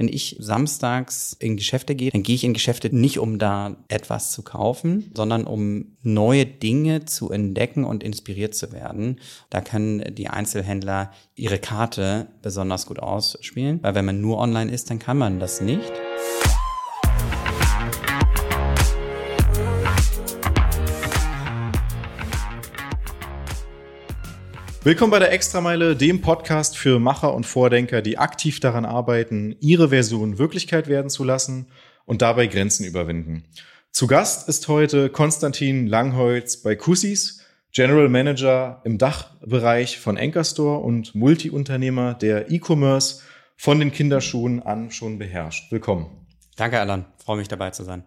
Wenn ich samstags in Geschäfte gehe, dann gehe ich in Geschäfte nicht, um da etwas zu kaufen, sondern um neue Dinge zu entdecken und inspiriert zu werden. Da können die Einzelhändler ihre Karte besonders gut ausspielen, weil wenn man nur online ist, dann kann man das nicht. Willkommen bei der Extrameile, dem Podcast für Macher und Vordenker, die aktiv daran arbeiten, ihre Version Wirklichkeit werden zu lassen und dabei Grenzen überwinden. Zu Gast ist heute Konstantin Langholz bei Kussis, General Manager im Dachbereich von Anchor und Multiunternehmer, der E-Commerce von den Kinderschuhen an schon beherrscht. Willkommen. Danke, Alan. Freue mich dabei zu sein.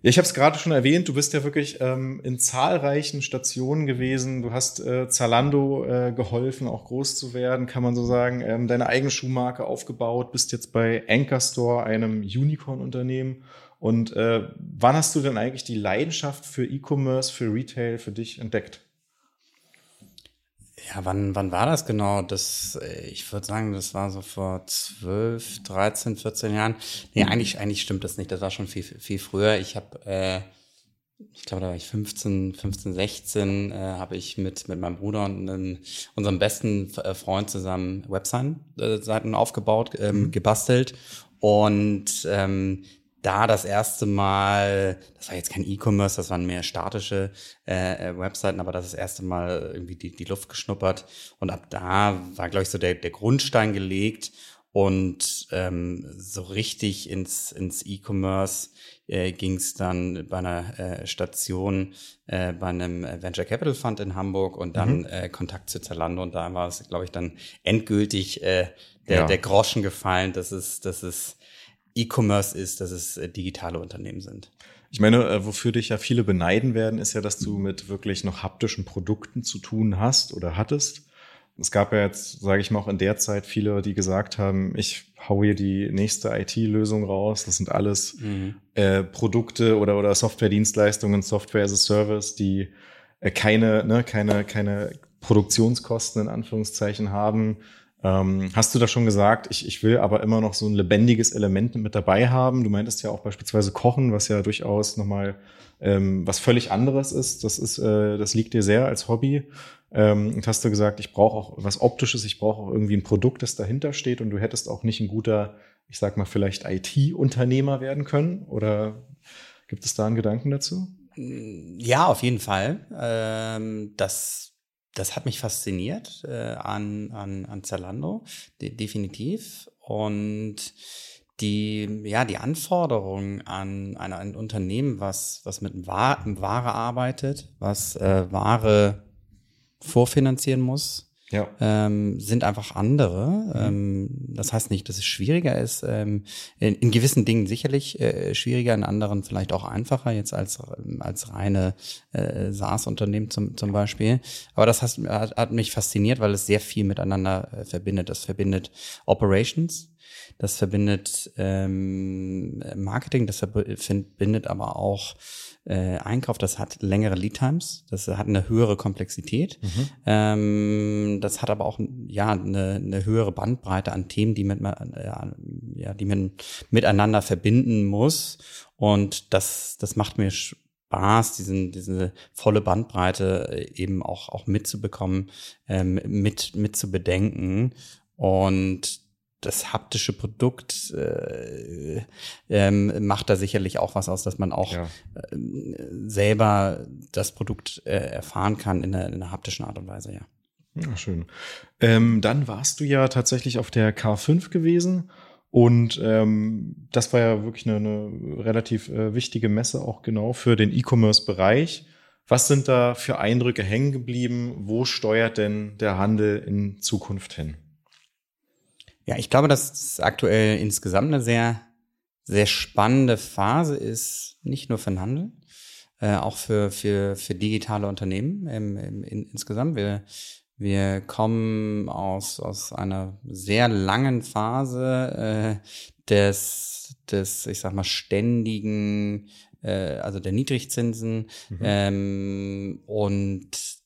Ja, ich habe es gerade schon erwähnt, du bist ja wirklich ähm, in zahlreichen Stationen gewesen. Du hast äh, Zalando äh, geholfen, auch groß zu werden, kann man so sagen. Ähm, deine eigene Schuhmarke aufgebaut, bist jetzt bei Anchor Store, einem Unicorn-Unternehmen. Und äh, wann hast du denn eigentlich die Leidenschaft für E-Commerce, für Retail für dich entdeckt? Ja, wann, wann war das genau? Das, äh, ich würde sagen, das war so vor 12, 13, 14 Jahren. Nee, mhm. eigentlich, eigentlich stimmt das nicht. Das war schon viel, viel früher. Ich habe, äh, ich glaube, da war ich 15, 15, 16, äh, habe ich mit, mit meinem Bruder und einem, unserem besten äh, Freund zusammen Webseiten aufgebaut, ähm, mhm. gebastelt. Und ähm, da das erste Mal, das war jetzt kein E-Commerce, das waren mehr statische äh, äh, Webseiten, aber das, das erste Mal irgendwie die, die Luft geschnuppert. Und ab da war, glaube ich, so der, der Grundstein gelegt und ähm, so richtig ins, ins E-Commerce äh, ging es dann bei einer äh, Station äh, bei einem Venture Capital Fund in Hamburg und dann mhm. äh, Kontakt zu Zalando und da war es, glaube ich, dann endgültig äh, der, ja. der Groschen gefallen, dass es, dass es E-Commerce ist, dass es äh, digitale Unternehmen sind. Ich meine, äh, wofür dich ja viele beneiden werden, ist ja, dass du mit wirklich noch haptischen Produkten zu tun hast oder hattest. Es gab ja jetzt, sage ich mal, auch in der Zeit viele, die gesagt haben, ich hau hier die nächste IT-Lösung raus. Das sind alles mhm. äh, Produkte oder, oder Software-Dienstleistungen, Software as a Service, die äh, keine, ne, keine, keine Produktionskosten in Anführungszeichen haben, ähm, hast du da schon gesagt, ich, ich will aber immer noch so ein lebendiges Element mit dabei haben? Du meintest ja auch beispielsweise Kochen, was ja durchaus nochmal ähm, was völlig anderes ist. Das ist, äh, das liegt dir sehr als Hobby. Ähm, und hast du gesagt, ich brauche auch was Optisches, ich brauche auch irgendwie ein Produkt, das dahinter steht und du hättest auch nicht ein guter, ich sag mal, vielleicht IT-Unternehmer werden können? Oder gibt es da einen Gedanken dazu? Ja, auf jeden Fall. Ähm, das das hat mich fasziniert äh, an, an, an Zalando, de definitiv. Und die, ja, die Anforderungen an, an ein Unternehmen, was, was mit Ware arbeitet, was äh, Ware vorfinanzieren muss, ja. ähm, sind einfach andere. Mhm. Ähm, das heißt nicht, dass es schwieriger ist. Ähm, in, in gewissen Dingen sicherlich äh, schwieriger, in anderen vielleicht auch einfacher, jetzt als, als reine äh, SaaS-Unternehmen zum, zum Beispiel. Aber das hat, hat, hat mich fasziniert, weil es sehr viel miteinander äh, verbindet. Das verbindet Operations, das verbindet ähm, Marketing, das verbindet aber auch äh, Einkauf, das hat längere Lead Times, das hat eine höhere Komplexität, mhm. ähm, das hat aber auch ja eine, eine höhere Bandbreite an Themen, die mit ja, die man miteinander verbinden muss und das das macht mir Spaß, diesen, diese volle Bandbreite äh, eben auch, auch mitzubekommen, ähm, mit, mit zu bedenken. Und das haptische Produkt äh, ähm, macht da sicherlich auch was aus, dass man auch ja. äh, selber das Produkt äh, erfahren kann in einer, in einer haptischen Art und Weise, ja. Ja, schön. Ähm, dann warst du ja tatsächlich auf der K5 gewesen und ähm, das war ja wirklich eine, eine relativ äh, wichtige Messe auch genau für den E-Commerce-Bereich. Was sind da für Eindrücke hängen geblieben? Wo steuert denn der Handel in Zukunft hin? Ja, ich glaube, dass es aktuell insgesamt eine sehr, sehr spannende Phase ist, nicht nur für den Handel, äh, auch für, für, für digitale Unternehmen im, im, in, insgesamt. Wir, wir kommen aus, aus einer sehr langen Phase äh, des, des, ich sag mal, ständigen, äh, also der Niedrigzinsen mhm. ähm, und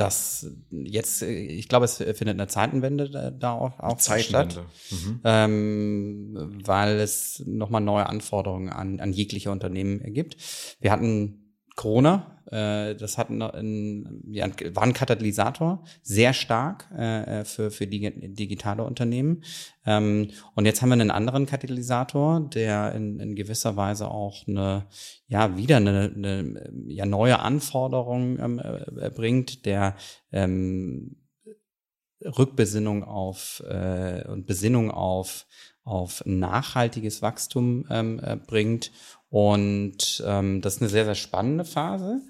das jetzt, ich glaube, es findet eine Zeitenwende da auch, auch Zeitenwende. statt, mhm. ähm, weil es nochmal neue Anforderungen an, an jegliche Unternehmen ergibt. Wir hatten Corona, äh, das hat ein, ja, war ein Katalysator, sehr stark äh, für, für die digitale Unternehmen. Ähm, und jetzt haben wir einen anderen Katalysator, der in, in gewisser Weise auch eine, ja, wieder eine, eine ja, neue Anforderung ähm, äh, bringt, der ähm, Rückbesinnung auf äh, und Besinnung auf auf nachhaltiges Wachstum ähm, äh, bringt und ähm, das ist eine sehr, sehr spannende Phase.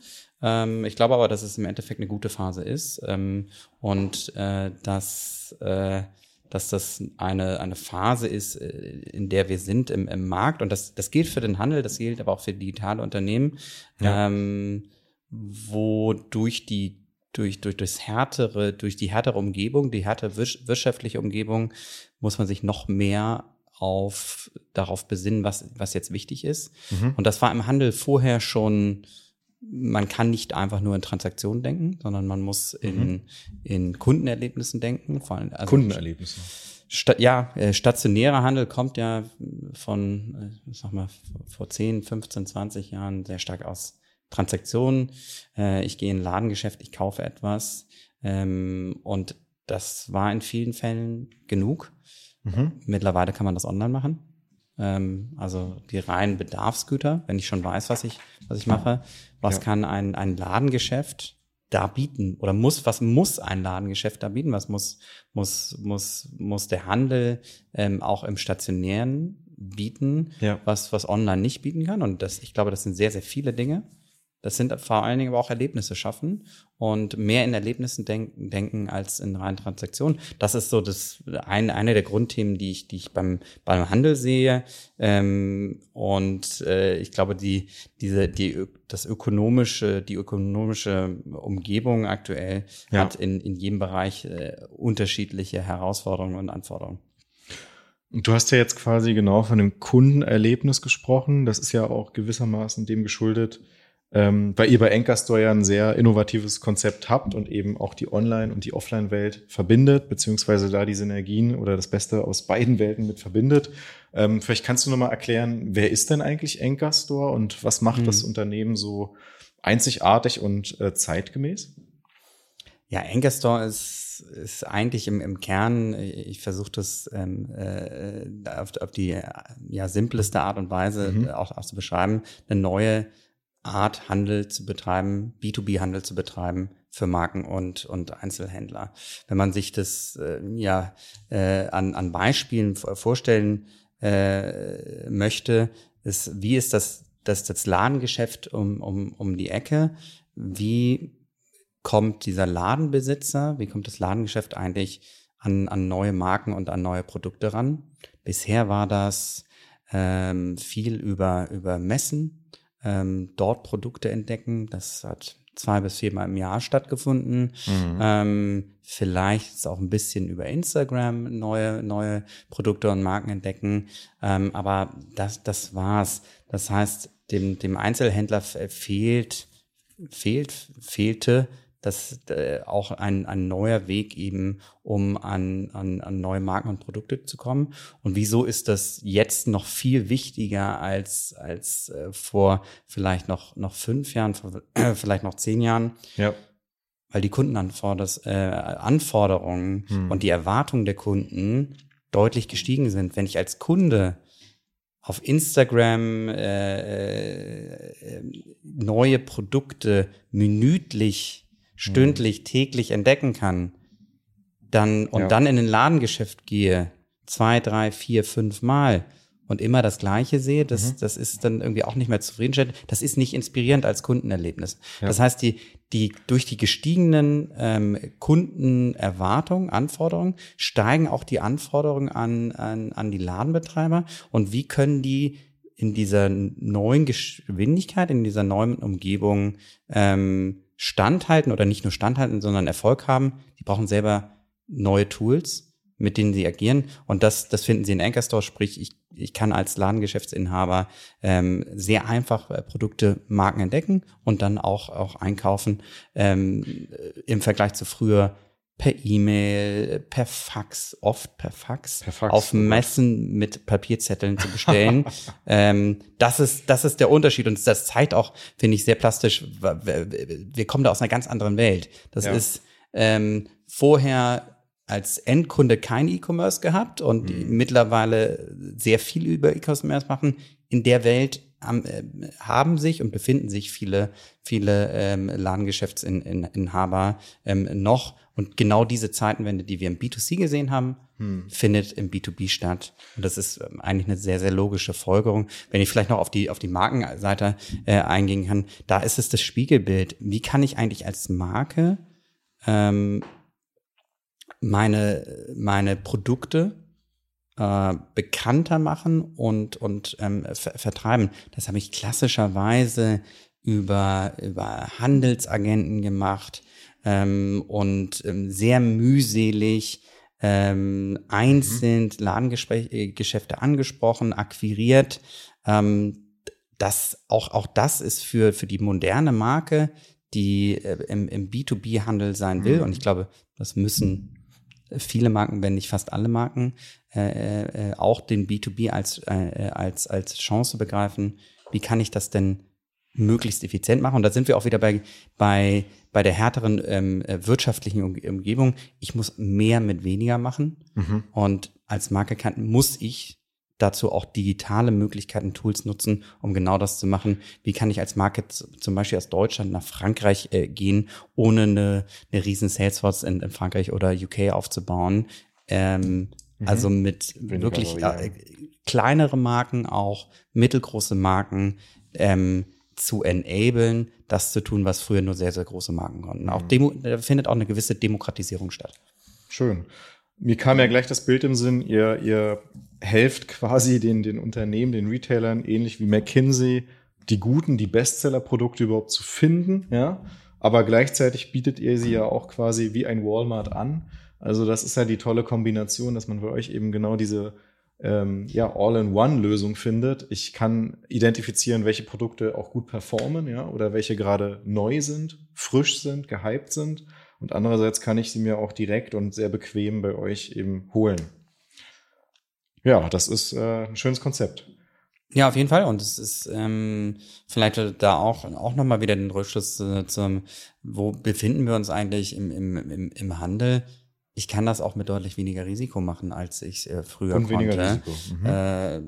Ähm, ich glaube aber, dass es im Endeffekt eine gute Phase ist ähm, und äh, dass, äh, dass das eine, eine Phase ist, äh, in der wir sind im, im Markt. Und das, das gilt für den Handel, das gilt aber auch für digitale Unternehmen, ja. ähm, wo durch die durch, durch das härtere, durch die härtere Umgebung, die härtere wirtschaftliche Umgebung, muss man sich noch mehr auf, darauf besinnen, was, was jetzt wichtig ist. Mhm. Und das war im Handel vorher schon, man kann nicht einfach nur in Transaktionen denken, sondern man muss in, mhm. in Kundenerlebnissen denken. Vor allem, also Kundenerlebnisse. Sta ja, äh, stationärer Handel kommt ja von, äh, sag mal, vor 10, 15, 20 Jahren sehr stark aus Transaktionen. Äh, ich gehe in ein Ladengeschäft, ich kaufe etwas. Ähm, und das war in vielen Fällen genug. Mhm. Mittlerweile kann man das online machen. Ähm, also die reinen Bedarfsgüter, wenn ich schon weiß, was ich, was ich mache. Was ja. kann ein, ein Ladengeschäft da bieten oder muss, was muss ein Ladengeschäft da bieten? Was muss, muss, muss, muss der Handel ähm, auch im Stationären bieten, ja. was, was online nicht bieten kann? Und das, ich glaube, das sind sehr, sehr viele Dinge. Das sind vor allen Dingen aber auch Erlebnisse schaffen und mehr in Erlebnissen denken, denken als in reinen Transaktionen. Das ist so das ein, eine der Grundthemen, die ich, die ich beim, beim Handel sehe. Ähm, und äh, ich glaube, die, diese, die, das ökonomische, die ökonomische Umgebung aktuell ja. hat in, in jedem Bereich äh, unterschiedliche Herausforderungen und Anforderungen. Und du hast ja jetzt quasi genau von dem Kundenerlebnis gesprochen. Das ist ja auch gewissermaßen dem geschuldet, ähm, weil ihr bei Anchor ja ein sehr innovatives Konzept habt und eben auch die Online- und die Offline-Welt verbindet, beziehungsweise da die Synergien oder das Beste aus beiden Welten mit verbindet. Ähm, vielleicht kannst du nochmal erklären, wer ist denn eigentlich Anchor Store und was macht mhm. das Unternehmen so einzigartig und äh, zeitgemäß? Ja, Anchor Store ist, ist eigentlich im, im Kern, ich versuche das ähm, äh, auf, auf die ja, simpleste Art und Weise mhm. auch, auch zu beschreiben, eine neue Art Handel zu betreiben, B2B-Handel zu betreiben für Marken und, und Einzelhändler. Wenn man sich das äh, ja äh, an, an Beispielen vorstellen äh, möchte, ist, wie ist das, das, das Ladengeschäft um, um, um die Ecke? Wie kommt dieser Ladenbesitzer, wie kommt das Ladengeschäft eigentlich an, an neue Marken und an neue Produkte ran? Bisher war das ähm, viel über, über Messen, ähm, dort Produkte entdecken. Das hat zwei bis viermal im Jahr stattgefunden. Mhm. Ähm, vielleicht ist auch ein bisschen über Instagram neue, neue Produkte und Marken entdecken. Ähm, aber das, das war's. Das heißt, dem, dem Einzelhändler fehlt, fehlt, fehlte das äh, auch ein, ein neuer Weg eben, um an, an, an neue Marken und Produkte zu kommen. Und wieso ist das jetzt noch viel wichtiger als, als äh, vor vielleicht noch, noch fünf Jahren, vielleicht noch zehn Jahren? Ja. Weil die Kundenanforderungen äh, hm. und die Erwartungen der Kunden deutlich gestiegen sind. Wenn ich als Kunde auf Instagram äh, äh, neue Produkte minütlich stündlich, täglich entdecken kann, dann und ja. dann in ein Ladengeschäft gehe, zwei, drei, vier, fünf Mal und immer das Gleiche sehe, das, mhm. das ist dann irgendwie auch nicht mehr zufriedenstellend. Das ist nicht inspirierend als Kundenerlebnis. Ja. Das heißt, die, die durch die gestiegenen ähm, Kundenerwartungen, Anforderungen steigen auch die Anforderungen an, an, an die Ladenbetreiber. Und wie können die in dieser neuen Geschwindigkeit, in dieser neuen Umgebung ähm, standhalten oder nicht nur standhalten, sondern Erfolg haben, die brauchen selber neue Tools, mit denen sie agieren. Und das, das finden sie in Anchor Store, sprich, ich, ich kann als Ladengeschäftsinhaber ähm, sehr einfach äh, Produkte, Marken entdecken und dann auch, auch einkaufen. Ähm, im Vergleich zu früher per E-Mail, per Fax, oft per Fax, per Fax auf Messen mit Papierzetteln zu bestellen. ähm, das ist das ist der Unterschied und das zeigt auch, finde ich, sehr plastisch. Wir kommen da aus einer ganz anderen Welt. Das ja. ist ähm, vorher als Endkunde kein E-Commerce gehabt und mhm. mittlerweile sehr viel über E-Commerce machen. In der Welt haben, äh, haben sich und befinden sich viele, viele ähm, Ladengeschäftsinhaber ähm, noch. Und genau diese Zeitenwende, die wir im B2C gesehen haben, hm. findet im B2B statt. Und das ist ähm, eigentlich eine sehr, sehr logische Folgerung. Wenn ich vielleicht noch auf die, auf die Markenseite äh, eingehen kann, da ist es das Spiegelbild. Wie kann ich eigentlich als Marke ähm, meine, meine Produkte äh, bekannter machen und, und ähm, ver vertreiben. Das habe ich klassischerweise über, über Handelsagenten gemacht ähm, und ähm, sehr mühselig ähm, einzeln mhm. Ladengeschäfte äh, angesprochen, akquiriert. Ähm, das, auch, auch das ist für, für die moderne Marke, die äh, im, im B2B-Handel sein will. Mhm. Und ich glaube, das müssen viele Marken, wenn nicht fast alle Marken, äh, äh, auch den B2B als, äh, als, als Chance begreifen. Wie kann ich das denn möglichst effizient machen? Und da sind wir auch wieder bei, bei, bei der härteren ähm, äh, wirtschaftlichen Umgebung. Ich muss mehr mit weniger machen. Mhm. Und als Marke kann, muss ich dazu auch digitale Möglichkeiten, Tools nutzen, um genau das zu machen. Wie kann ich als Market zum Beispiel aus Deutschland nach Frankreich äh, gehen, ohne eine, eine riesen Salesforce in, in Frankreich oder UK aufzubauen? Ähm, mhm. Also mit Weniger wirklich äh, kleinere Marken auch, mittelgroße Marken ähm, zu enablen, das zu tun, was früher nur sehr, sehr große Marken konnten. Mhm. Auch Demo, da findet auch eine gewisse Demokratisierung statt. Schön. Mir kam ja gleich das Bild im Sinn, ihr, ihr helft quasi den, den Unternehmen, den Retailern, ähnlich wie McKinsey, die guten, die Bestseller-Produkte überhaupt zu finden, ja. Aber gleichzeitig bietet ihr sie ja auch quasi wie ein Walmart an. Also das ist ja die tolle Kombination, dass man bei euch eben genau diese ähm, ja, All-in-One-Lösung findet. Ich kann identifizieren, welche Produkte auch gut performen, ja, oder welche gerade neu sind, frisch sind, gehypt sind. Und andererseits kann ich sie mir auch direkt und sehr bequem bei euch eben holen. Ja, das ist äh, ein schönes Konzept. Ja, auf jeden Fall. Und es ist ähm, vielleicht da auch, auch nochmal wieder den Rückschluss äh, zum, wo befinden wir uns eigentlich im, im, im, im Handel? Ich kann das auch mit deutlich weniger Risiko machen, als ich äh, früher Und konnte. Weniger Risiko. Mhm. Äh,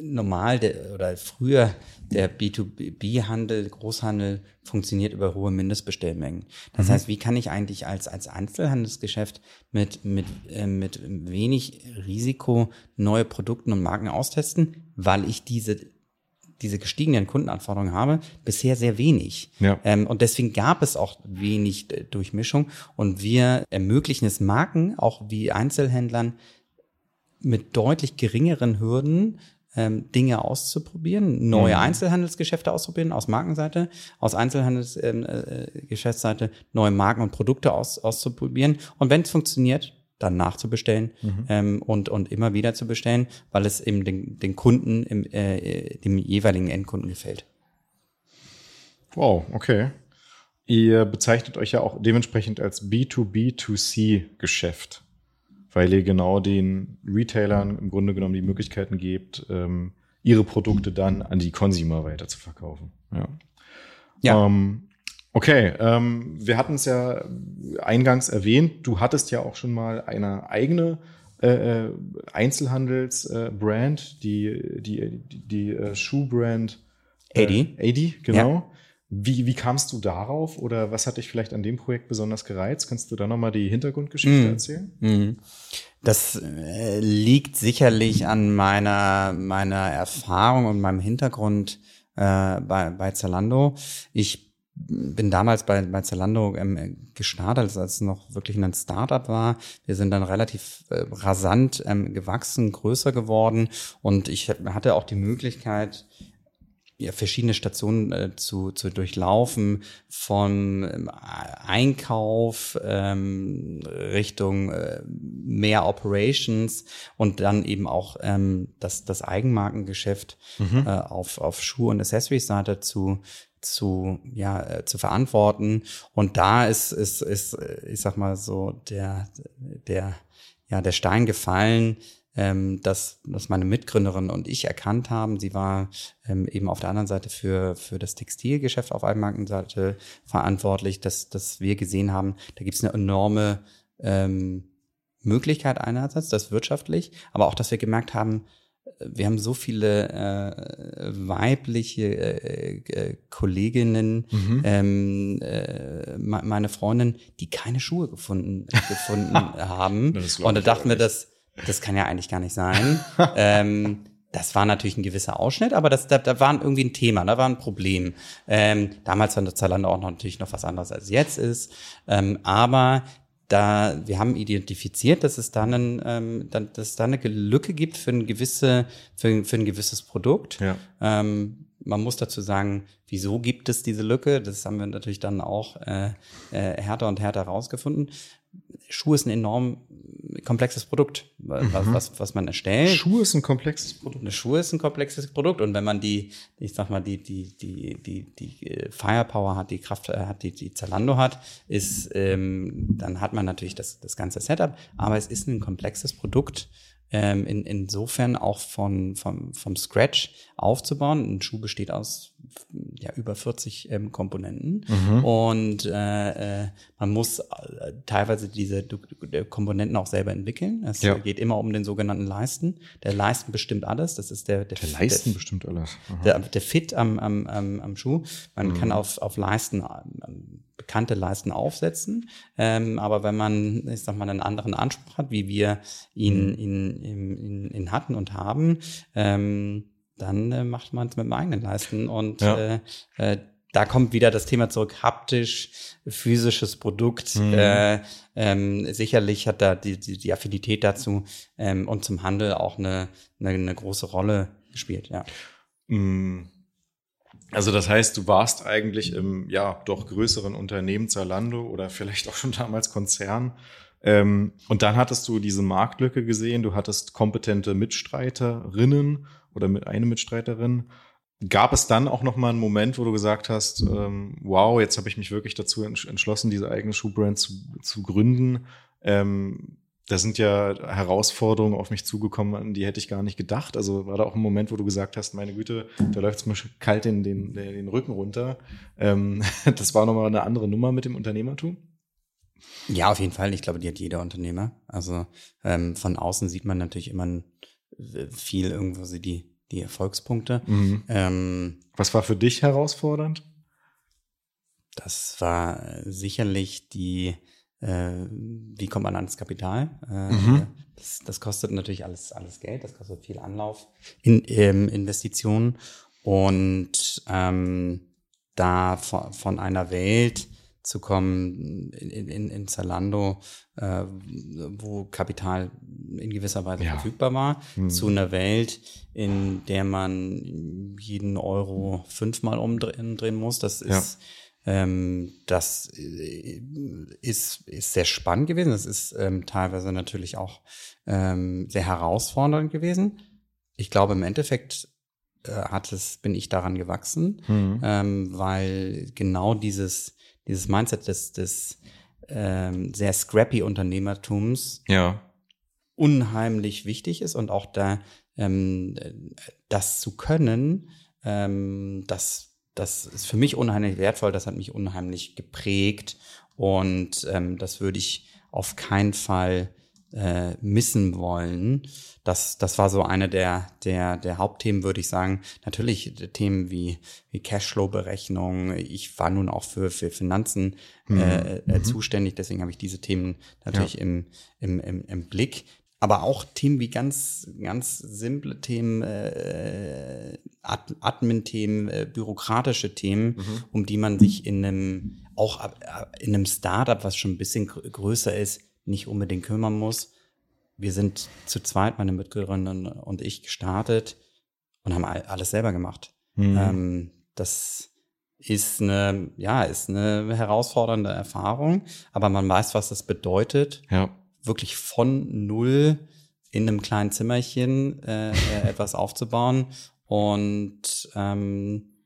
normal der, oder früher der B2B-Handel, Großhandel funktioniert über hohe Mindestbestellmengen. Das mhm. heißt, wie kann ich eigentlich als, als Einzelhandelsgeschäft mit, mit, äh, mit wenig Risiko neue Produkte und Marken austesten, weil ich diese diese gestiegenen Kundenanforderungen habe, bisher sehr wenig. Ja. Ähm, und deswegen gab es auch wenig Durchmischung. Und wir ermöglichen es Marken, auch wie Einzelhändlern, mit deutlich geringeren Hürden ähm, Dinge auszuprobieren, neue mhm. Einzelhandelsgeschäfte auszuprobieren aus Markenseite, aus Einzelhandelsgeschäftsseite ähm, äh, neue Marken und Produkte aus, auszuprobieren. Und wenn es funktioniert, dann nachzubestellen mhm. ähm, und, und immer wieder zu bestellen, weil es eben den, den Kunden, im, äh, dem jeweiligen Endkunden gefällt. Wow, okay. Ihr bezeichnet euch ja auch dementsprechend als B2B2C-Geschäft weil ihr genau den Retailern im Grunde genommen die Möglichkeiten gebt, ähm, ihre Produkte dann an die Consumer weiter zu verkaufen. Ja. ja. Ähm, okay, ähm, wir hatten es ja eingangs erwähnt, du hattest ja auch schon mal eine eigene äh, äh Einzelhandelsbrand, äh, die, die, die, die äh, Schuhbrand äh, AD. AD, genau. Ja. Wie, wie kamst du darauf oder was hat dich vielleicht an dem Projekt besonders gereizt? Kannst du da nochmal die Hintergrundgeschichte mm. erzählen? Mm. Das äh, liegt sicherlich an meiner, meiner Erfahrung und meinem Hintergrund äh, bei, bei Zalando. Ich bin damals bei, bei Zalando ähm, gestartet, als es noch wirklich ein Startup war. Wir sind dann relativ äh, rasant ähm, gewachsen, größer geworden und ich hatte auch die Möglichkeit, ja, verschiedene Stationen äh, zu, zu durchlaufen, von ähm, Einkauf ähm, Richtung äh, mehr Operations und dann eben auch ähm, das, das Eigenmarkengeschäft mhm. äh, auf, auf Schuh- und Accessories-Seite zu, zu, ja, äh, zu verantworten. Und da ist, ist, ist, äh, ich sag mal so, der, der, ja, der Stein gefallen, ähm, dass, dass meine Mitgründerin und ich erkannt haben. Sie war ähm, eben auf der anderen Seite für, für das Textilgeschäft auf Eigenmarkenseite verantwortlich, dass, dass wir gesehen haben, da gibt es eine enorme ähm, Möglichkeit einerseits, das wirtschaftlich, aber auch, dass wir gemerkt haben, wir haben so viele äh, weibliche äh, äh, Kolleginnen, mhm. ähm, äh, meine Freundin, die keine Schuhe gefunden, gefunden haben. Und da dachten wir, das, das kann ja eigentlich gar nicht sein. ähm, das war natürlich ein gewisser Ausschnitt, aber das, da, da war irgendwie ein Thema, da war ein Problem. Ähm, damals war Zalando auch noch, natürlich noch was anderes als jetzt ist. Ähm, aber da, wir haben identifiziert, dass es da, einen, ähm, dann, dass es da eine Lücke gibt für ein gewisse, für, für ein gewisses Produkt. Ja. Ähm, man muss dazu sagen, wieso gibt es diese Lücke? Das haben wir natürlich dann auch äh, äh, härter und härter herausgefunden. Schuh ist ein enorm komplexes Produkt, was, mhm. was, was man erstellt. Schuh ist ein komplexes Produkt. Eine Schuh ist ein komplexes Produkt und wenn man die, ich sag mal, die, die, die, die, die äh, Firepower hat, die Kraft äh, hat, die, die Zalando hat, ist, ähm, dann hat man natürlich das, das ganze Setup, aber es ist ein komplexes Produkt ähm, in, insofern auch von, vom, vom Scratch aufzubauen. Ein Schuh besteht aus ja, über 40 ähm, Komponenten mhm. und äh, äh, man muss äh, teilweise diese Komponenten auch selber entwickeln. Es ja. geht immer um den sogenannten Leisten. Der Leisten bestimmt alles. Das ist der der, der Leisten der, bestimmt alles. Der, der Fit am, am, am, am Schuh. Man mhm. kann auf, auf Leisten ähm, bekannte Leisten aufsetzen. Ähm, aber wenn man, ich sag mal, einen anderen Anspruch hat, wie wir ihn, mhm. ihn, ihn, ihn hatten und haben, ähm, dann äh, macht man es mit dem eigenen Leisten. Und ja. äh, äh, da kommt wieder das Thema zurück, haptisch, physisches Produkt. Mhm. Äh, ähm, sicherlich hat da die, die, die Affinität dazu ähm, und zum Handel auch eine, eine, eine große Rolle gespielt, ja. Mhm. Also das heißt, du warst eigentlich im ja doch größeren Unternehmen Zalando oder vielleicht auch schon damals Konzern. Ähm, und dann hattest du diese Marktlücke gesehen, du hattest kompetente Mitstreiterinnen oder mit eine Mitstreiterin. Gab es dann auch noch mal einen Moment, wo du gesagt hast, ähm, wow, jetzt habe ich mich wirklich dazu entschlossen, diese eigene Schuhbrand zu, zu gründen. Ähm, da sind ja Herausforderungen auf mich zugekommen, an die hätte ich gar nicht gedacht. Also war da auch ein Moment, wo du gesagt hast, meine Güte, da läuft es mir kalt den, den, den Rücken runter. Ähm, das war nochmal eine andere Nummer mit dem Unternehmertum? Ja, auf jeden Fall. Ich glaube, die hat jeder Unternehmer. Also ähm, von außen sieht man natürlich immer viel irgendwo so die, die Erfolgspunkte. Mhm. Ähm, Was war für dich herausfordernd? Das war sicherlich die äh, wie kommt man ans Kapital? Äh, mhm. das, das, kostet natürlich alles, alles Geld, das kostet viel Anlauf in ähm, Investitionen und ähm, da von, von, einer Welt zu kommen in, in, in Zalando, äh, wo Kapital in gewisser Weise ja. verfügbar war, mhm. zu einer Welt, in der man jeden Euro fünfmal umdrehen drehen muss. Das ist ja ähm, das äh, ist, ist sehr spannend gewesen. Das ist ähm, teilweise natürlich auch ähm, sehr herausfordernd gewesen. Ich glaube, im Endeffekt äh, hat es, bin ich daran gewachsen, mhm. ähm, weil genau dieses, dieses Mindset des, des ähm, sehr scrappy Unternehmertums ja. unheimlich wichtig ist und auch da ähm, das zu können, ähm, das das ist für mich unheimlich wertvoll, das hat mich unheimlich geprägt und ähm, das würde ich auf keinen Fall äh, missen wollen. Das, das war so eine der, der, der Hauptthemen, würde ich sagen. Natürlich Themen wie, wie Cashflow-Berechnung. Ich war nun auch für, für Finanzen mhm. äh, äh, mhm. zuständig, deswegen habe ich diese Themen natürlich ja. im, im, im, im Blick aber auch Themen wie ganz, ganz simple Themen, äh, Admin-Themen, äh, bürokratische Themen, mhm. um die man sich in einem, auch äh, in einem Startup, was schon ein bisschen größer ist, nicht unbedingt kümmern muss. Wir sind zu zweit, meine Mitgründerin und ich, gestartet und haben alles selber gemacht. Mhm. Ähm, das ist eine, ja, ist eine herausfordernde Erfahrung, aber man weiß, was das bedeutet. Ja. Wirklich von null in einem kleinen Zimmerchen äh, äh etwas aufzubauen. Und ähm,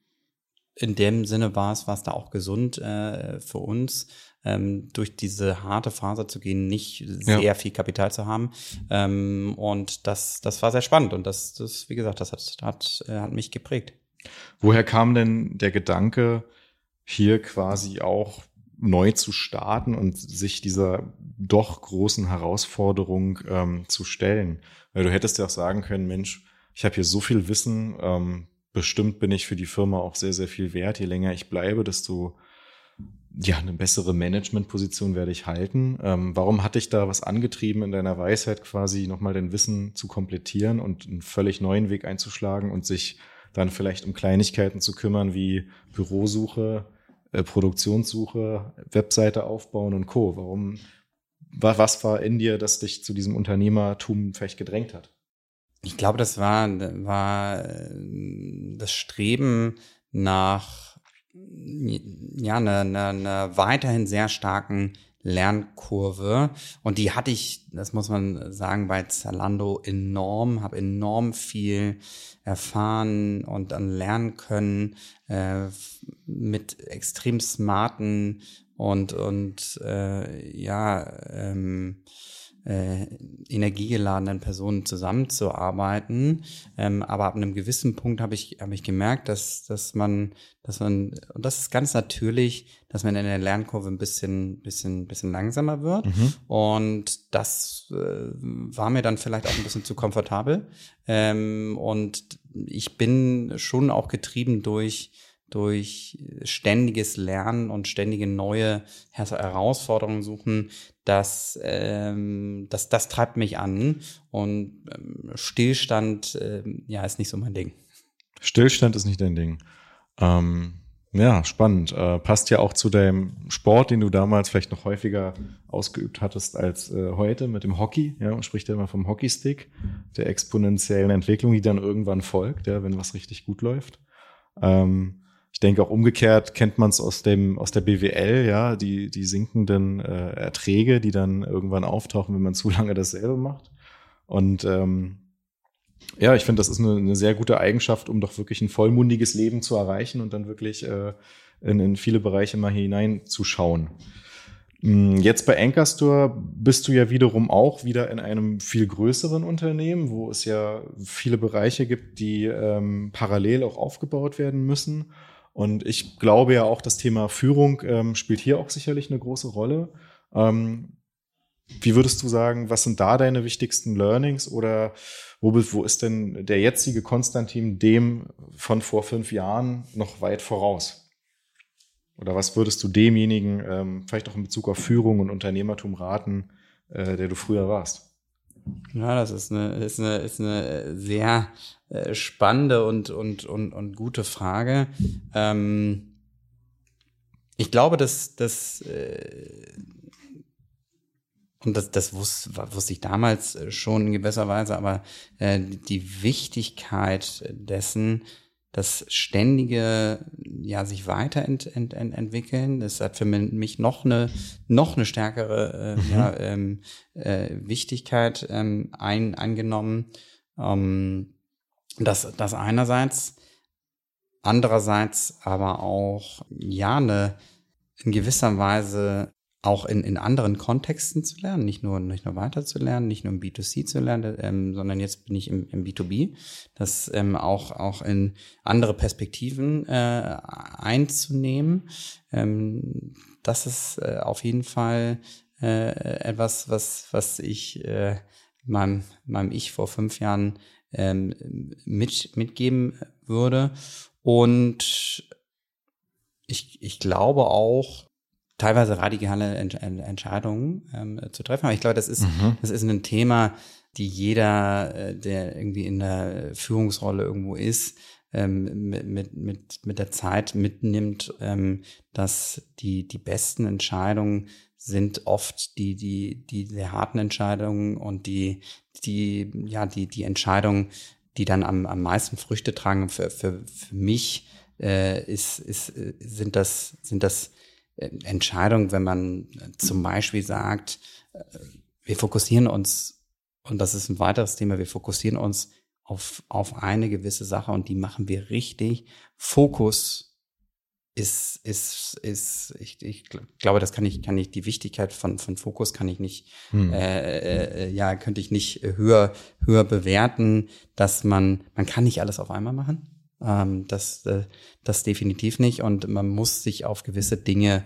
in dem Sinne war es, war es da auch gesund äh, für uns, ähm, durch diese harte Phase zu gehen, nicht sehr ja. viel Kapital zu haben. Ähm, und das, das war sehr spannend und das, das, wie gesagt, das hat, hat, äh, hat mich geprägt. Woher kam denn der Gedanke, hier quasi auch neu zu starten und sich dieser doch großen Herausforderung ähm, zu stellen? Weil du hättest ja auch sagen können, Mensch, ich habe hier so viel Wissen, ähm, bestimmt bin ich für die Firma auch sehr, sehr viel wert. Je länger ich bleibe, desto ja, eine bessere Managementposition werde ich halten. Ähm, warum hatte ich da was angetrieben in deiner Weisheit quasi nochmal dein Wissen zu komplettieren und einen völlig neuen Weg einzuschlagen und sich dann vielleicht um Kleinigkeiten zu kümmern wie Bürosuche, äh, Produktionssuche, Webseite aufbauen und Co. Warum, was war in dir, das dich zu diesem Unternehmertum vielleicht gedrängt hat? Ich glaube, das war, war äh, das Streben nach ja, einer eine, eine weiterhin sehr starken Lernkurve. Und die hatte ich, das muss man sagen, bei Zalando enorm, habe enorm viel erfahren und dann lernen können äh, mit extrem smarten und, und äh, ja, ähm, äh, energiegeladenen Personen zusammenzuarbeiten. Ähm, aber ab einem gewissen Punkt habe ich, habe ich gemerkt, dass, dass man, dass man, und das ist ganz natürlich, dass man in der Lernkurve ein bisschen, bisschen, bisschen langsamer wird. Mhm. Und das äh, war mir dann vielleicht auch ein bisschen zu komfortabel. Ähm, und ich bin schon auch getrieben durch durch ständiges Lernen und ständige neue Herausforderungen suchen, das, ähm, das, das treibt mich an und ähm, Stillstand, äh, ja, ist nicht so mein Ding. Stillstand ist nicht dein Ding. Ähm, ja, spannend. Äh, passt ja auch zu deinem Sport, den du damals vielleicht noch häufiger ausgeübt hattest als äh, heute mit dem Hockey. Ja, man spricht ja immer vom Hockeystick, der exponentiellen Entwicklung, die dann irgendwann folgt, ja, wenn was richtig gut läuft. Ähm, denke auch umgekehrt kennt man es aus dem aus der BWL, ja, die die sinkenden äh, Erträge, die dann irgendwann auftauchen, wenn man zu lange dasselbe macht. Und ähm, ja, ich finde, das ist eine, eine sehr gute Eigenschaft, um doch wirklich ein vollmundiges Leben zu erreichen und dann wirklich äh, in, in viele Bereiche mal hineinzuschauen. Hm, jetzt bei Anchor Store bist du ja wiederum auch wieder in einem viel größeren Unternehmen, wo es ja viele Bereiche gibt, die ähm, parallel auch aufgebaut werden müssen. Und ich glaube ja auch, das Thema Führung ähm, spielt hier auch sicherlich eine große Rolle. Ähm, wie würdest du sagen, was sind da deine wichtigsten Learnings oder wo, wo ist denn der jetzige Konstantin dem von vor fünf Jahren noch weit voraus? Oder was würdest du demjenigen ähm, vielleicht auch in Bezug auf Führung und Unternehmertum raten, äh, der du früher warst? Ja, das ist eine, ist eine, ist eine sehr äh, spannende und, und, und, und gute Frage. Ähm, ich glaube, dass, dass äh, und das, das wusste, wusste ich damals schon in gewisser Weise, aber äh, die Wichtigkeit dessen, das ständige, ja, sich weiterentwickeln, das hat für mich noch eine, noch eine stärkere äh, mhm. ja, ähm, äh, Wichtigkeit ähm, ein, eingenommen. Ähm, das, das einerseits, andererseits aber auch, ja, eine, in gewisser Weise auch in, in anderen Kontexten zu lernen, nicht nur, nicht nur weiter zu lernen, nicht nur im B2C zu lernen, ähm, sondern jetzt bin ich im, im B2B, das ähm, auch, auch in andere Perspektiven äh, einzunehmen. Ähm, das ist äh, auf jeden Fall äh, etwas, was, was ich äh, meinem, meinem Ich vor fünf Jahren ähm, mit, mitgeben würde. Und ich, ich glaube auch, teilweise radikale Ent Entscheidungen ähm, zu treffen. Aber ich glaube, das ist, mhm. das ist ein Thema, die jeder, äh, der irgendwie in der Führungsrolle irgendwo ist, ähm, mit, mit, mit, mit der Zeit mitnimmt, ähm, dass die, die besten Entscheidungen sind oft die, die, die sehr harten Entscheidungen und die, die, ja, die, die Entscheidungen, die dann am, am meisten Früchte tragen für, für, für mich, äh, ist, ist, sind das, sind das äh, Entscheidungen, wenn man zum Beispiel sagt, äh, wir fokussieren uns, und das ist ein weiteres Thema, wir fokussieren uns auf, auf eine gewisse Sache und die machen wir richtig. Fokus ist, ist, ist, ich, ich glaube, das kann ich, kann ich, die Wichtigkeit von, von Fokus kann ich nicht, hm. äh, äh, ja, könnte ich nicht höher, höher bewerten, dass man, man kann nicht alles auf einmal machen. Ähm, das, äh, das definitiv nicht und man muss sich auf gewisse Dinge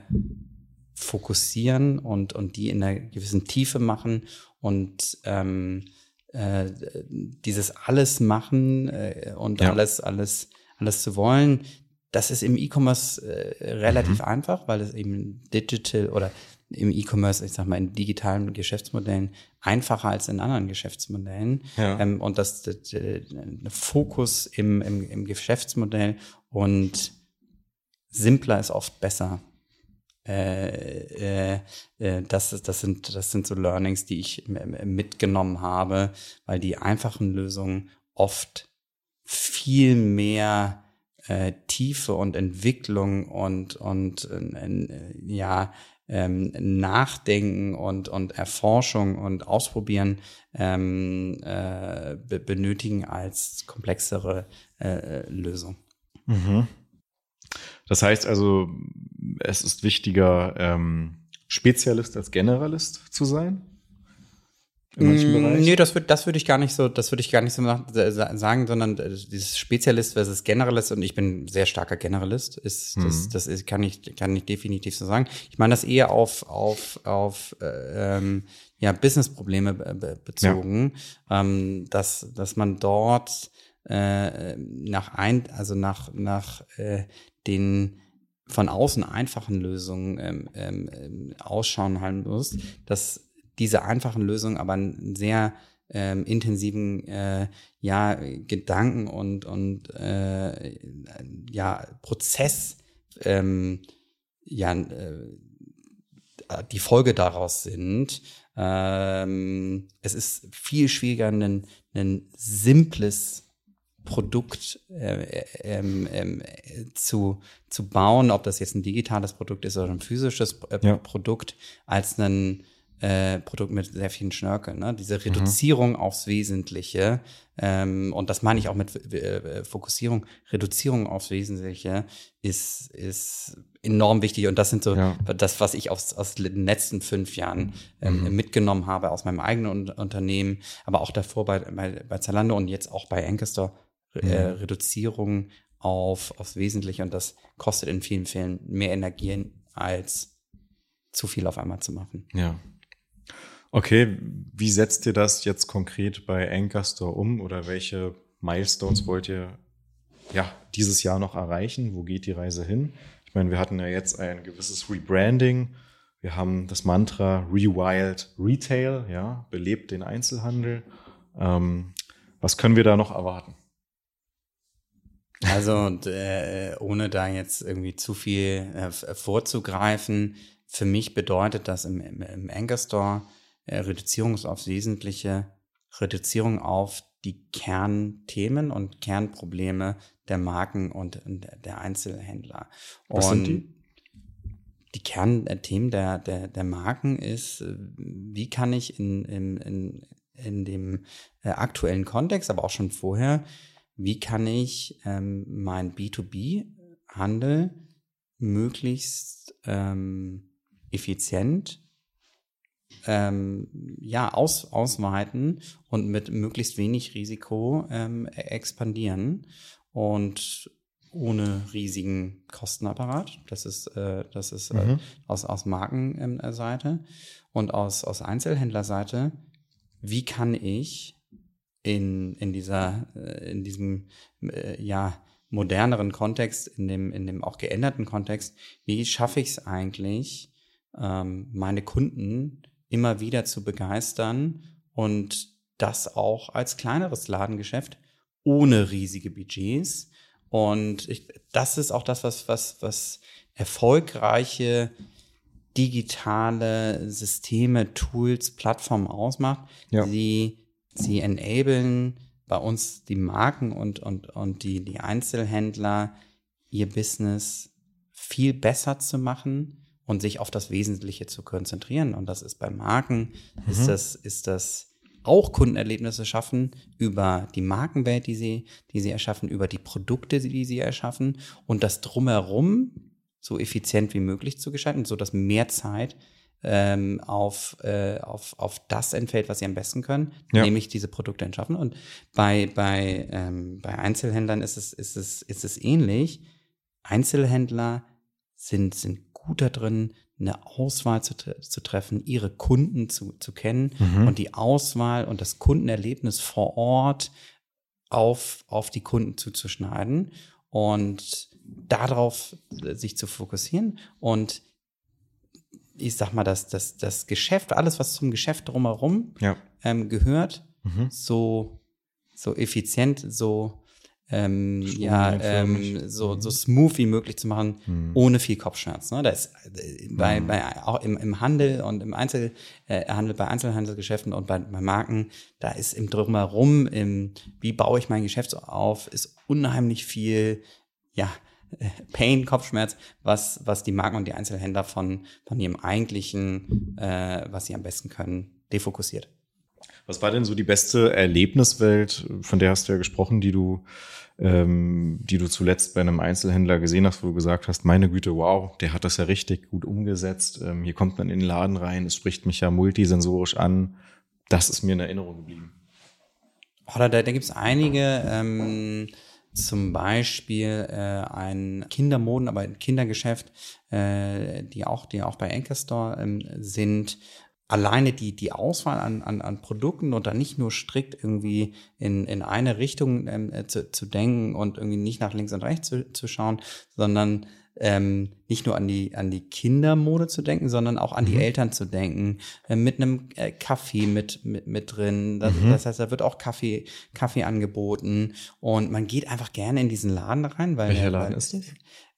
fokussieren und, und die in einer gewissen Tiefe machen und, ähm, äh, dieses alles machen äh, und ja. alles, alles, alles zu wollen, das ist im E-Commerce äh, relativ mhm. einfach, weil es eben digital oder im E-Commerce, ich sag mal, in digitalen Geschäftsmodellen einfacher als in anderen Geschäftsmodellen. Ja. Ähm, und das, das, das Fokus im, im, im Geschäftsmodell und simpler ist oft besser. Äh, äh, äh das, das, sind, das sind so Learnings, die ich mitgenommen habe, weil die einfachen Lösungen oft viel mehr äh, Tiefe und Entwicklung und, und äh, ja, ähm, Nachdenken und, und Erforschung und Ausprobieren ähm, äh, benötigen als komplexere äh, Lösung. Mhm. Das heißt also, es ist wichtiger, ähm, Spezialist als Generalist zu sein? In manchen mm, Bereichen? Nee, das würde das würde ich gar nicht so, das würde ich gar nicht so sagen, sondern äh, dieses Spezialist versus Generalist und ich bin sehr starker Generalist, ist, mhm. das, das ist, kann ich, kann ich definitiv so sagen. Ich meine das eher auf, auf, auf, äh, ähm, ja, Business-Probleme bezogen, ja. ähm, dass, dass man dort, äh, nach ein, also nach, nach, äh, den, von außen einfachen Lösungen ähm, ähm, ähm ausschauen halten muss, dass diese einfachen Lösungen aber einen sehr ähm, intensiven äh, ja, Gedanken und, und äh, ja, Prozess ähm, ja, äh, die Folge daraus sind. Ähm, es ist viel schwieriger, ein, ein simples Produkt äh, ähm, ähm, zu, zu bauen, ob das jetzt ein digitales Produkt ist oder ein physisches äh, ja. Produkt, als ein äh, Produkt mit sehr vielen Schnörkeln. Ne? Diese Reduzierung mhm. aufs Wesentliche, ähm, und das meine ich auch mit äh, Fokussierung, Reduzierung aufs Wesentliche ist, ist enorm wichtig. Und das sind so ja. das, was ich aus, aus den letzten fünf Jahren ähm, mhm. mitgenommen habe aus meinem eigenen Unternehmen, aber auch davor bei, bei, bei Zalando und jetzt auch bei Anchor äh, mhm. Reduzierung auf, aufs Wesentliche. Und das kostet in vielen Fällen mehr Energie als zu viel auf einmal zu machen. Ja. Okay, wie setzt ihr das jetzt konkret bei Anchor Store um oder welche Milestones wollt ihr ja dieses Jahr noch erreichen? Wo geht die Reise hin? Ich meine, wir hatten ja jetzt ein gewisses Rebranding. Wir haben das Mantra Rewild Retail, ja, belebt den Einzelhandel. Ähm, was können wir da noch erwarten? Also, äh, ohne da jetzt irgendwie zu viel äh, vorzugreifen, für mich bedeutet das im, im, im Anchor Store äh, Reduzierung aufs Wesentliche, Reduzierung auf die Kernthemen und Kernprobleme der Marken und der Einzelhändler. Was und sind die? Die Kernthemen der, der, der Marken ist, äh, wie kann ich in, in, in, in dem äh, aktuellen Kontext, aber auch schon vorher, wie kann ich ähm, mein B2B-Handel möglichst ähm, effizient ähm, ja, aus, ausweiten und mit möglichst wenig Risiko ähm, expandieren und ohne riesigen Kostenapparat. Das ist, äh, das ist äh, mhm. aus, aus Markenseite und aus, aus Einzelhändlerseite. Wie kann ich in, in dieser, äh, in diesem, äh, ja, moderneren Kontext, in dem, in dem auch geänderten Kontext, wie schaffe ich es eigentlich, ähm, meine Kunden immer wieder zu begeistern und das auch als kleineres Ladengeschäft ohne riesige Budgets. Und ich, das ist auch das, was, was, was erfolgreiche digitale Systeme, Tools, Plattformen ausmacht. Ja. Sie, sie enablen bei uns die Marken und, und, und die, die Einzelhändler ihr Business viel besser zu machen und sich auf das Wesentliche zu konzentrieren. Und das ist bei Marken, mhm. ist das, ist das auch Kundenerlebnisse schaffen über die Markenwelt, die sie, die sie erschaffen, über die Produkte, die sie erschaffen und das drumherum so effizient wie möglich zu gestalten, so dass mehr Zeit ähm, auf, äh, auf, auf das entfällt, was sie am besten können, ja. nämlich diese Produkte entschaffen. Und bei, bei, ähm, bei Einzelhändlern ist es, ist, es, ist es ähnlich. Einzelhändler sind, sind gut da drin, eine Auswahl zu, zu treffen, ihre Kunden zu, zu kennen mhm. und die Auswahl und das Kundenerlebnis vor Ort auf, auf die Kunden zuzuschneiden und darauf sich zu fokussieren und ich sag mal, dass das, das Geschäft, alles, was zum Geschäft drumherum ja. ähm, gehört, mhm. so, so effizient, so ähm, ja, ähm, so, so mhm. smooth wie möglich zu machen, mhm. ohne viel Kopfschmerz. Ne? Da ist äh, bei, mhm. bei auch im, im Handel und im Einzelhandel, äh, bei Einzelhandelsgeschäften und bei, bei Marken, da ist im Drumherum, im wie baue ich mein Geschäft auf, ist unheimlich viel, ja, Pain, Kopfschmerz, was, was die Marken und die Einzelhändler von, von ihrem eigentlichen, äh, was sie am besten können, defokussiert. Was war denn so die beste Erlebniswelt, von der hast du ja gesprochen, die du, ähm, die du zuletzt bei einem Einzelhändler gesehen hast, wo du gesagt hast, meine Güte, wow, der hat das ja richtig gut umgesetzt. Ähm, hier kommt man in den Laden rein, es spricht mich ja multisensorisch an. Das ist mir in Erinnerung geblieben. Oder da, da gibt es einige. Ähm zum Beispiel äh, ein Kindermoden, aber ein Kindergeschäft, äh, die auch, die auch bei Anchor Store ähm, sind. Alleine die, die Auswahl an, an, an Produkten und dann nicht nur strikt irgendwie in, in eine Richtung ähm, äh, zu, zu denken und irgendwie nicht nach links und rechts zu, zu schauen, sondern ähm, nicht nur an die, an die Kindermode zu denken, sondern auch an mhm. die Eltern zu denken, äh, mit einem äh, Kaffee mit, mit, mit drin. Das, mhm. das, heißt, da wird auch Kaffee, Kaffee angeboten und man geht einfach gerne in diesen Laden rein, weil. Welcher Laden weil, ist das?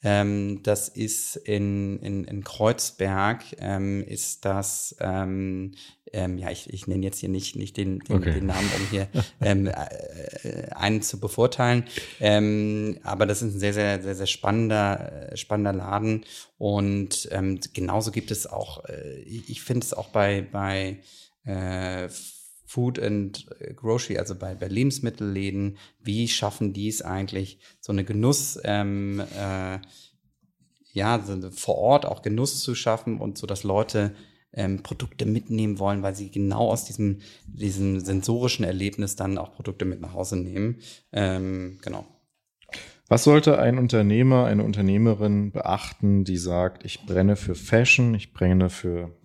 Ähm, das ist in, in, in Kreuzberg, ähm, ist das, ähm, ähm, ja, ich, ich nenne jetzt hier nicht, nicht den, den, okay. den Namen, um hier ähm, äh, einen zu bevorteilen. Ähm, aber das ist ein sehr, sehr, sehr, sehr spannender, spannender Laden. Und genauso gibt es auch, äh, ich, ich finde es auch bei, bei äh, Food and Grocery, also bei, bei Lebensmittelläden, wie schaffen die es eigentlich, so eine Genuss, ähm, äh, ja, so vor Ort auch Genuss zu schaffen und so, dass Leute ähm, Produkte mitnehmen wollen, weil sie genau aus diesem, diesem sensorischen Erlebnis dann auch Produkte mit nach Hause nehmen. Ähm, genau. Was sollte ein Unternehmer, eine Unternehmerin beachten, die sagt, ich brenne für Fashion, ich brenne für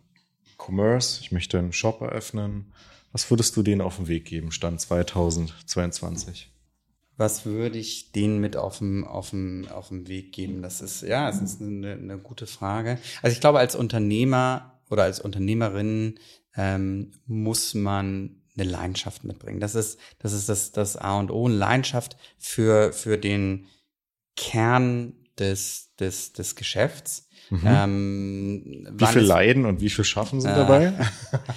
Commerce, ich möchte einen Shop eröffnen? Was würdest du denen auf den Weg geben, Stand 2022? Was würde ich denen mit auf dem, auf dem, auf dem Weg geben? Das ist, ja, es ist eine, eine gute Frage. Also ich glaube, als Unternehmer oder als Unternehmerin ähm, muss man eine Leidenschaft mitbringen. Das ist, das ist das, das A und O, eine Leidenschaft für, für den Kern des, des, des Geschäfts. Mhm. Ähm, wie viel Leiden und wie viel Schaffen sind äh, dabei?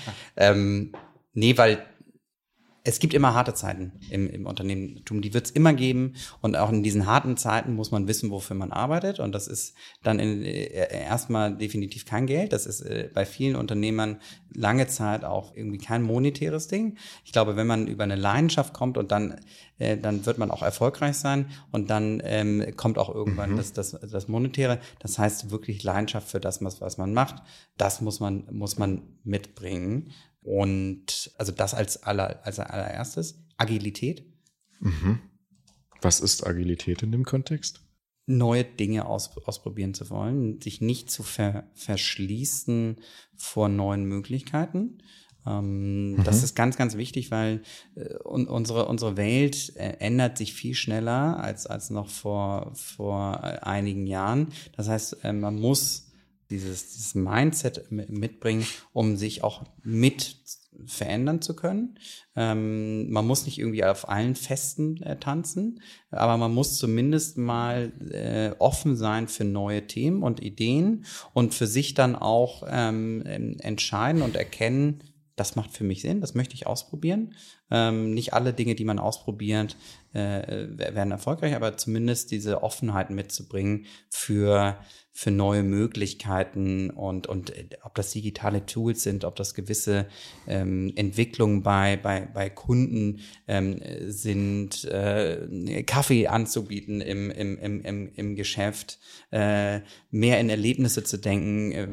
ähm, Nee, weil es gibt immer harte Zeiten im, im Unternehmertum. Die wird es immer geben. Und auch in diesen harten Zeiten muss man wissen, wofür man arbeitet. Und das ist dann in, äh, erstmal definitiv kein Geld. Das ist äh, bei vielen Unternehmern lange Zeit auch irgendwie kein monetäres Ding. Ich glaube, wenn man über eine Leidenschaft kommt und dann, äh, dann wird man auch erfolgreich sein. Und dann ähm, kommt auch irgendwann mhm. das, das, das Monetäre. Das heißt wirklich Leidenschaft für das, was, was man macht. Das muss man, muss man mitbringen. Und also das als, aller, als allererstes. Agilität. Mhm. Was ist Agilität in dem Kontext? Neue Dinge aus, ausprobieren zu wollen, sich nicht zu ver, verschließen vor neuen Möglichkeiten. Ähm, mhm. Das ist ganz, ganz wichtig, weil äh, unsere, unsere Welt äh, ändert sich viel schneller als, als noch vor, vor einigen Jahren. Das heißt, äh, man muss dieses, dieses Mindset mitbringen, um sich auch mit verändern zu können. Ähm, man muss nicht irgendwie auf allen Festen äh, tanzen, aber man muss zumindest mal äh, offen sein für neue Themen und Ideen und für sich dann auch ähm, entscheiden und erkennen, das macht für mich Sinn, das möchte ich ausprobieren. Ähm, nicht alle Dinge, die man ausprobiert, äh, werden erfolgreich, aber zumindest diese Offenheit mitzubringen für, für neue Möglichkeiten und, und äh, ob das digitale Tools sind, ob das gewisse ähm, Entwicklungen bei, bei, bei Kunden ähm, sind, äh, Kaffee anzubieten im, im, im, im, im Geschäft, äh, mehr in Erlebnisse zu denken, äh,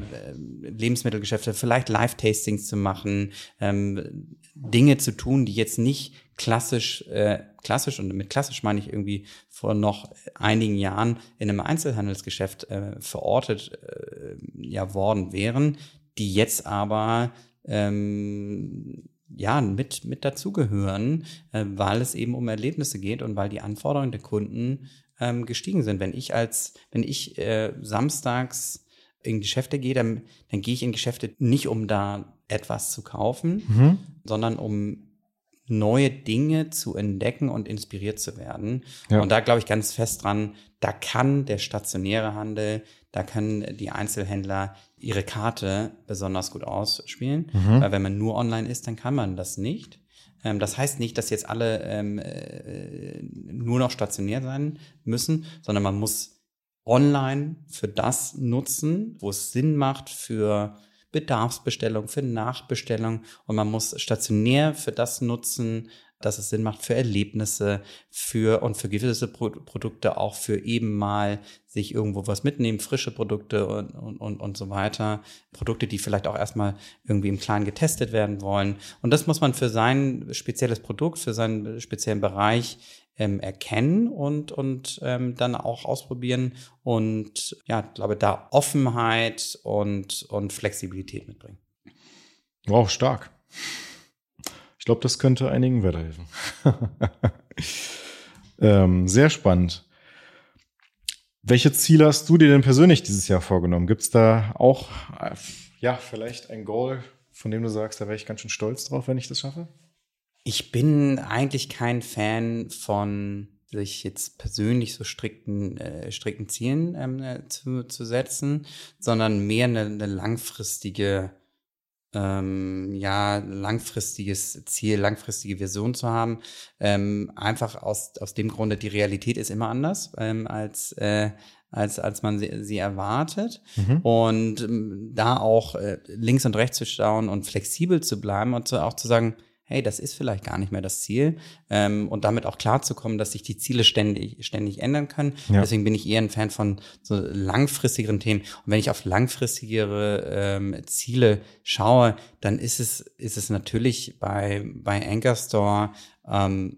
Lebensmittelgeschäfte, vielleicht Live-Tastings zu machen, ähm, Dinge zu tun, die jetzt nicht klassisch, äh, klassisch und mit klassisch meine ich irgendwie vor noch einigen Jahren in einem Einzelhandelsgeschäft äh, verortet äh, ja worden wären, die jetzt aber ähm, ja mit mit dazugehören, äh, weil es eben um Erlebnisse geht und weil die Anforderungen der Kunden ähm, gestiegen sind. Wenn ich als wenn ich äh, samstags in Geschäfte gehe, dann, dann gehe ich in Geschäfte nicht, um da etwas zu kaufen, mhm. sondern um neue Dinge zu entdecken und inspiriert zu werden. Ja. Und da glaube ich ganz fest dran, da kann der stationäre Handel, da können die Einzelhändler ihre Karte besonders gut ausspielen. Mhm. Weil wenn man nur online ist, dann kann man das nicht. Ähm, das heißt nicht, dass jetzt alle ähm, äh, nur noch stationär sein müssen, sondern man muss online für das nutzen, wo es Sinn macht für Bedarfsbestellung, für Nachbestellung und man muss stationär für das nutzen, dass es Sinn macht für Erlebnisse, für und für gewisse Pro Produkte auch für eben mal sich irgendwo was mitnehmen, frische Produkte und, und, und, und so weiter. Produkte, die vielleicht auch erstmal irgendwie im Kleinen getestet werden wollen. Und das muss man für sein spezielles Produkt, für seinen speziellen Bereich ähm, erkennen und, und ähm, dann auch ausprobieren und ja, glaube da Offenheit und, und Flexibilität mitbringen. Wow, stark. Ich glaube, das könnte einigen weiterhelfen. ähm, sehr spannend. Welche Ziele hast du dir denn persönlich dieses Jahr vorgenommen? Gibt es da auch, äh, ja, vielleicht ein Goal, von dem du sagst, da wäre ich ganz schön stolz drauf, wenn ich das schaffe? Ich bin eigentlich kein Fan von sich jetzt persönlich so strikten, äh, strikten Zielen ähm, äh, zu, zu setzen, sondern mehr eine, eine langfristige, ähm, ja, langfristiges Ziel, langfristige Vision zu haben. Ähm, einfach aus, aus dem Grunde, die Realität ist immer anders ähm, als, äh, als, als man sie, sie erwartet. Mhm. Und ähm, da auch äh, links und rechts zu schauen und flexibel zu bleiben und zu, auch zu sagen, hey, das ist vielleicht gar nicht mehr das Ziel ähm, und damit auch klarzukommen, dass sich die Ziele ständig, ständig ändern können. Ja. Deswegen bin ich eher ein Fan von so langfristigeren Themen. Und wenn ich auf langfristigere ähm, Ziele schaue, dann ist es, ist es natürlich bei, bei Anchor Store ähm,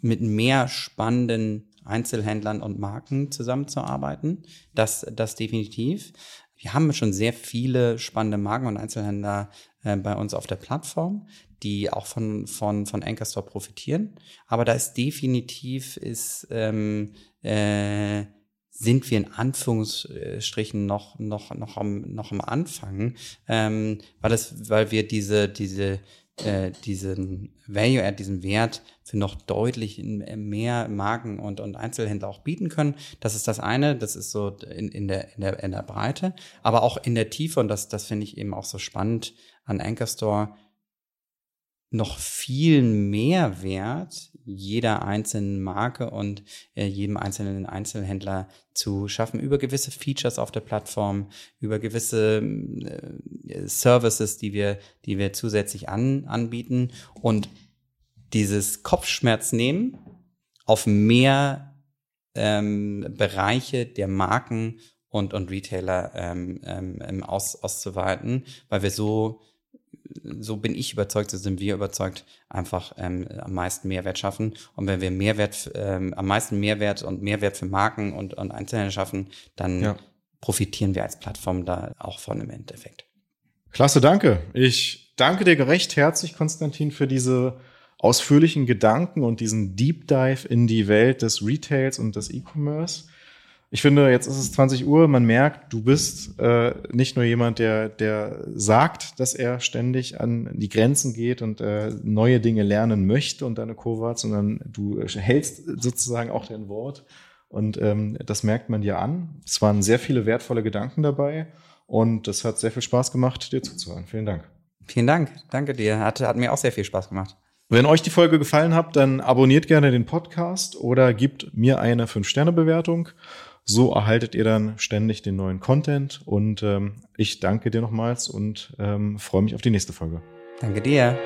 mit mehr spannenden Einzelhändlern und Marken zusammenzuarbeiten. Das, das definitiv. Wir haben schon sehr viele spannende Marken und Einzelhändler äh, bei uns auf der Plattform die auch von, von, von Anchor Store profitieren. Aber da ist definitiv, ist, ähm, äh, sind wir in Anführungsstrichen noch, noch, noch, am, noch am Anfang, ähm, weil, es, weil wir diese, diese, äh, diesen Value Add, diesen Wert für noch deutlich mehr Marken und, und Einzelhändler auch bieten können. Das ist das eine, das ist so in, in, der, in, der, in der Breite, aber auch in der Tiefe und das, das finde ich eben auch so spannend an Anchor Store, noch viel mehr Wert jeder einzelnen Marke und äh, jedem einzelnen Einzelhändler zu schaffen. Über gewisse Features auf der Plattform, über gewisse äh, Services, die wir, die wir zusätzlich an, anbieten. Und dieses Kopfschmerz nehmen auf mehr ähm, Bereiche der Marken und, und Retailer ähm, ähm, aus, auszuweiten, weil wir so so bin ich überzeugt, so sind wir überzeugt, einfach ähm, am meisten Mehrwert schaffen. Und wenn wir Mehrwert, ähm, am meisten Mehrwert und Mehrwert für Marken und, und Einzelhändler schaffen, dann ja. profitieren wir als Plattform da auch von im Endeffekt. Klasse, danke. Ich danke dir recht herzlich, Konstantin, für diese ausführlichen Gedanken und diesen Deep Dive in die Welt des Retails und des E-Commerce. Ich finde, jetzt ist es 20 Uhr, man merkt, du bist äh, nicht nur jemand, der, der sagt, dass er ständig an die Grenzen geht und äh, neue Dinge lernen möchte und deine Kovac, sondern du hältst sozusagen auch dein Wort. Und ähm, das merkt man dir an. Es waren sehr viele wertvolle Gedanken dabei und es hat sehr viel Spaß gemacht, dir zuzuhören. Vielen Dank. Vielen Dank. Danke dir. Hat, hat mir auch sehr viel Spaß gemacht. Wenn euch die Folge gefallen hat, dann abonniert gerne den Podcast oder gebt mir eine 5-Sterne-Bewertung. So erhaltet ihr dann ständig den neuen Content. Und ähm, ich danke dir nochmals und ähm, freue mich auf die nächste Folge. Danke dir.